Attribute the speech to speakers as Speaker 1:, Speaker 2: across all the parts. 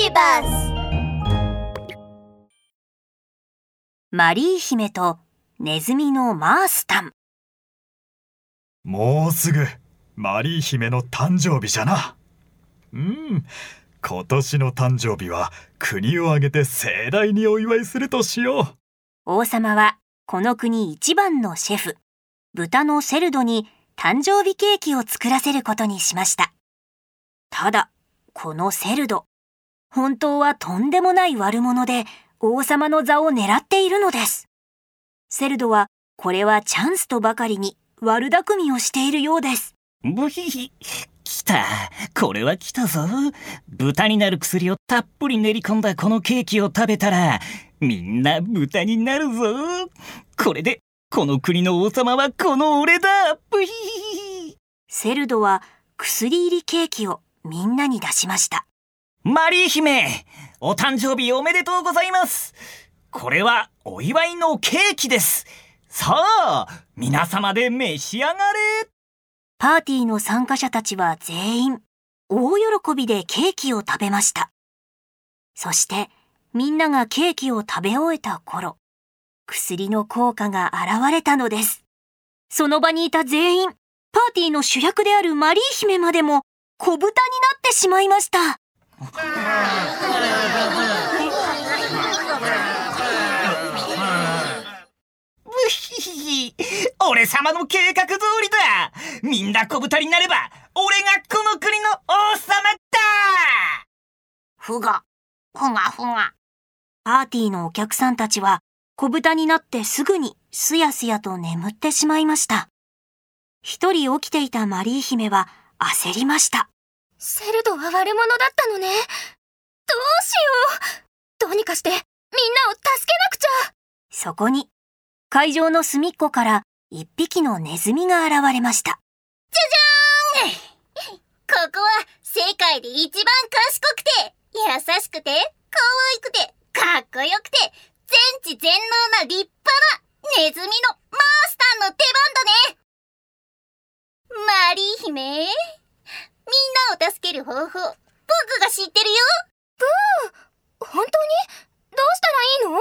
Speaker 1: ビバス
Speaker 2: マリー姫とネズミのマースタン。
Speaker 3: もうすぐマリー姫の誕生日じゃな。うん、今年の誕生日は国を挙げて盛大にお祝いするとしよ
Speaker 2: 王様はこの国一番のシェフ、豚のセルドに誕生日ケーキを作らせることにしました。ただ、このセルド、本当はとんでもない悪者で王様の座を狙っているのです。セルドはこれはチャンスとばかりに悪巧みをしているようです。
Speaker 4: ブヒヒ。来た。これは来たぞ。豚になる薬をたっぷり練り込んだこのケーキを食べたら、みんな豚になるぞ。これで、この国の王様はこの俺だ。ブヒヒ。
Speaker 2: セルドは薬入りケーキをみんなに出しました。
Speaker 4: マリー姫、お誕生日おめでとうございます。これはお祝いのケーキです。さあ、皆様で召し上がれ。
Speaker 2: パーティーの参加者たちは全員大喜びでケーキを食べました。そしてみんながケーキを食べ終えた頃、薬の効果が現れたのです。その場にいた全員、パーティーの主役であるマリー姫までも小豚になってしまいました。
Speaker 4: ブヒヒヒ。俺様の計画通りだ。みんな小豚になれば、俺がこの国の王様だ
Speaker 1: ふが、ふがふが。
Speaker 2: パーティーのお客さんたちは小豚になってすぐにすやすやと眠ってしまいました。一人起きていたマリー姫は焦りました。
Speaker 5: セルドは悪者だったのね。どうしよう。どうにかしてみんなを助けなくちゃ。
Speaker 2: そこに会場の隅っこから一匹のネズミが現れました。
Speaker 1: ここは世界で一番賢くて、優しくて、可愛くて、かっこよくて、全知全能な立派なネズミのマースタンの出番だねマリー姫、みんなを助ける方法、僕が知ってるよ。
Speaker 5: 本当に？どうしたらいいの？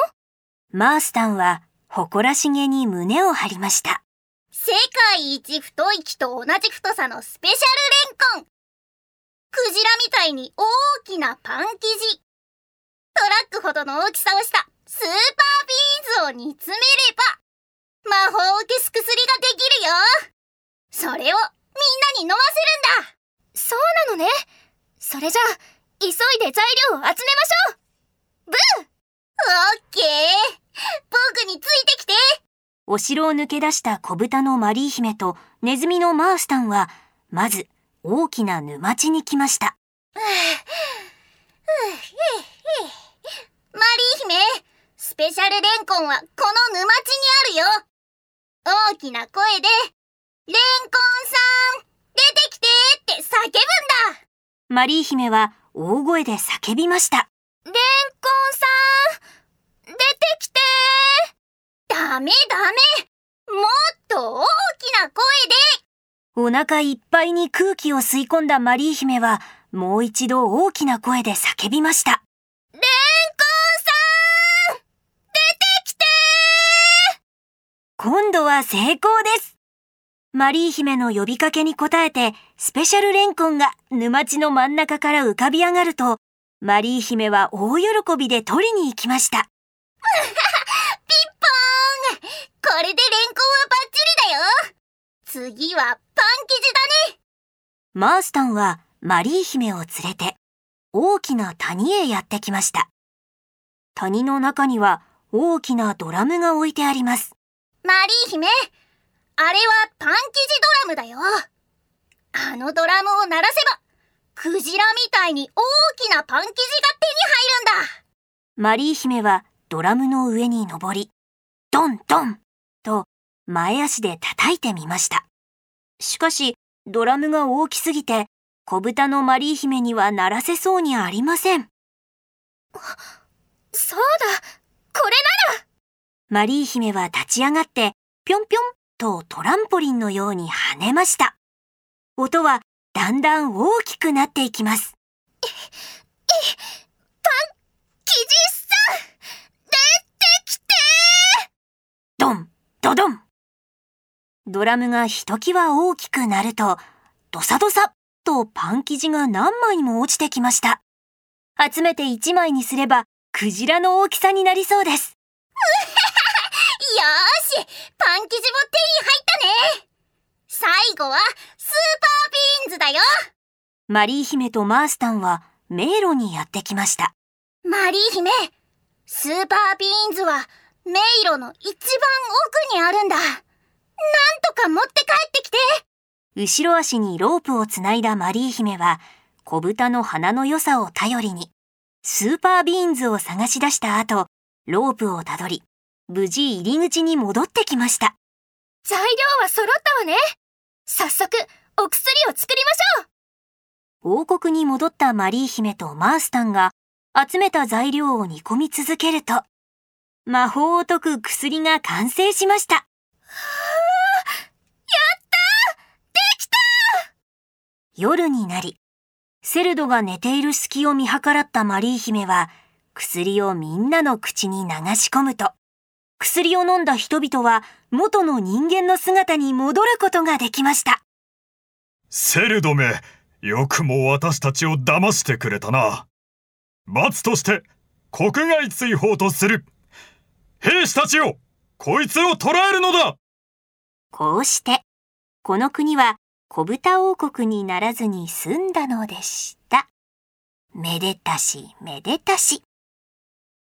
Speaker 2: マースタンは誇らしげに胸を張りました。
Speaker 1: 世界一太い木と同じ太さのスペシャルレンコン。クジラみたいに大きなパン生地。トラックほどの大きさをしたスーパービーンズを煮詰めれば魔法を消す薬ができるよ。それをみんなに飲ませるんだ。
Speaker 5: そうなのね。それじゃあ、急いで材料を集めましょう。ブー。
Speaker 1: オッケー。僕についてきて。
Speaker 2: お城を抜け出した小豚のマリー姫とネズミのマースタンは、まず大きな沼地に来ました。
Speaker 1: マリー姫スペシャルレンコンはこの沼地にあるよ大きな声で「レンコンさん出てきて!」って叫ぶんだ
Speaker 2: マリー姫は大声で叫びました。
Speaker 5: レンコンさん、出てきて
Speaker 1: ダメダメもっと大きな声で
Speaker 2: お腹いっぱいに空気を吸い込んだマリー姫は、もう一度大きな声で叫びました。
Speaker 1: レンコンさん出てきて
Speaker 2: 今度は成功です。マリー姫の呼びかけに応えて、スペシャルレンコンが沼地の真ん中から浮かび上がると、マリー姫は大喜びで取りに行きました。
Speaker 1: ピッポーンこれでレンコンはバッチリだよ次はパン生地だね
Speaker 2: マースタンはマリー姫を連れて、大きな谷へやってきました。谷の中には大きなドラムが置いてあります。
Speaker 1: マリー姫あれはパン生地ドラムだよあのドラムを鳴らせばクジラみたいに大きなパン生地が手に入るんだ
Speaker 2: マリー姫はドラムの上に登り、ドンドンと前足で叩いてみました。しかし、ドラムが大きすぎて、小豚のマリー姫には鳴らせそうにありません。
Speaker 5: そうだこれなら
Speaker 2: マリー姫は立ち上がって、ぴょんぴょんットをトランポリンのように跳ねました。音はだんだん大きくなっていきます。パ
Speaker 5: ン、キジさん、出てきて
Speaker 2: ドン、ドドンドラムがひときわ大きくなると、ドサドサとパン生地が何枚も落ちてきました。集めて1枚にすれば、クジラの大きさになりそうです。
Speaker 1: よーしパン生地も手に入ったね。最後はスーパービーンズだよ。
Speaker 2: マリー姫とマースタンは迷路にやってきました。
Speaker 1: マリー姫スーパービーンズは迷路の一番奥にあるんだ。なんとか持って帰ってきて。
Speaker 2: 後ろ足にロープをつないだマリー姫は、小豚の鼻の良さを頼りに、スーパービーンズを探し出した後、ロープをたどり、無事入り口に戻ってきました。
Speaker 5: 材料は揃ったわね早速お薬を作りましょう
Speaker 2: 王国に戻ったマリー姫とマースタンが集めた材料を煮込み続けると、魔法を解く薬が完成しました。夜になり、セルドが寝ている隙を見計らったマリー姫は、薬をみんなの口に流し込むと、薬を飲んだ人々は元の人間の姿に戻ることができました。
Speaker 3: セルドめよくも私たちを騙してくれたな罰として国外追放とする兵士たちよこいつを捕らえるのだ
Speaker 2: こうして、この国は小豚王国にならずに済んだのでした。めでたしめでたし。